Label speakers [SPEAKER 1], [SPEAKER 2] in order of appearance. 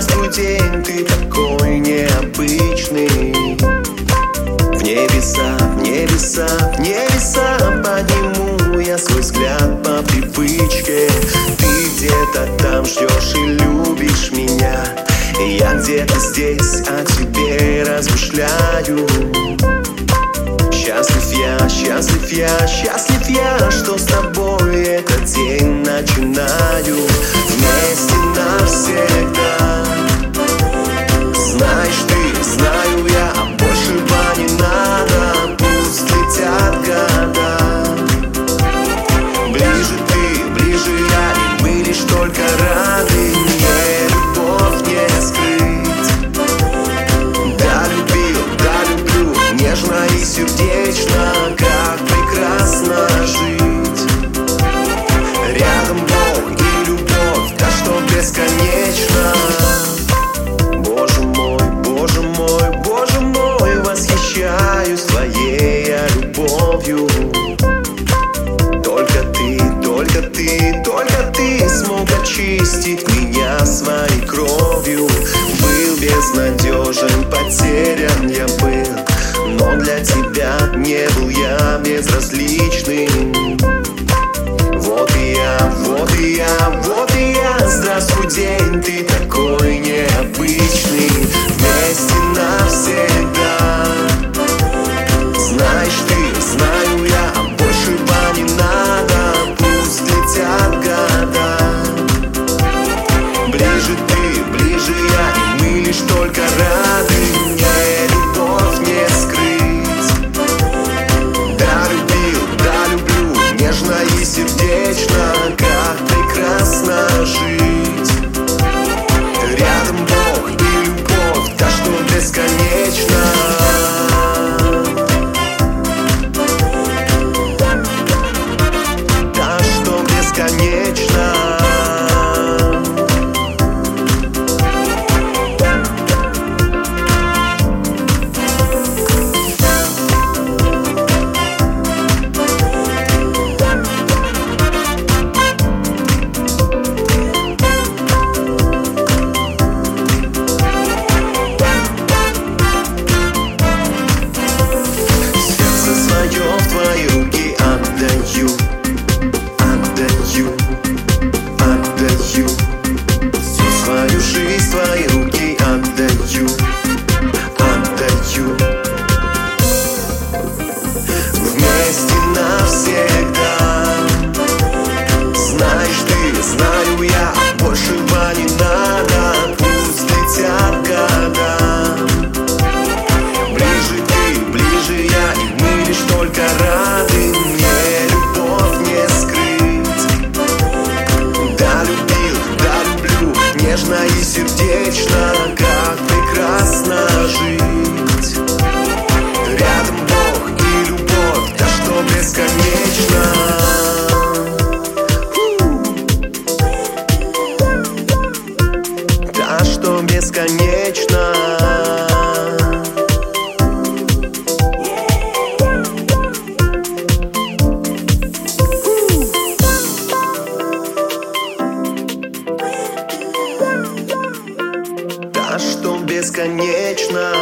[SPEAKER 1] Студент, ты такой необычный. В небеса, в небеса, в небеса подниму я свой взгляд по привычке. Ты где-то там ждешь и любишь меня. Я где-то здесь о тебе размышляю. Счастлив я, счастлив я, счастлив я, что с бесконечно Боже мой, боже мой, боже мой Восхищаюсь твоей я любовью. Только ты, только ты, только ты Смог очистить меня своей кровью. Был безнадежен, потерян я был Но для тебя не был я безразличным. Вот и я, вот и я, вот лишь только рад. что бесконечно.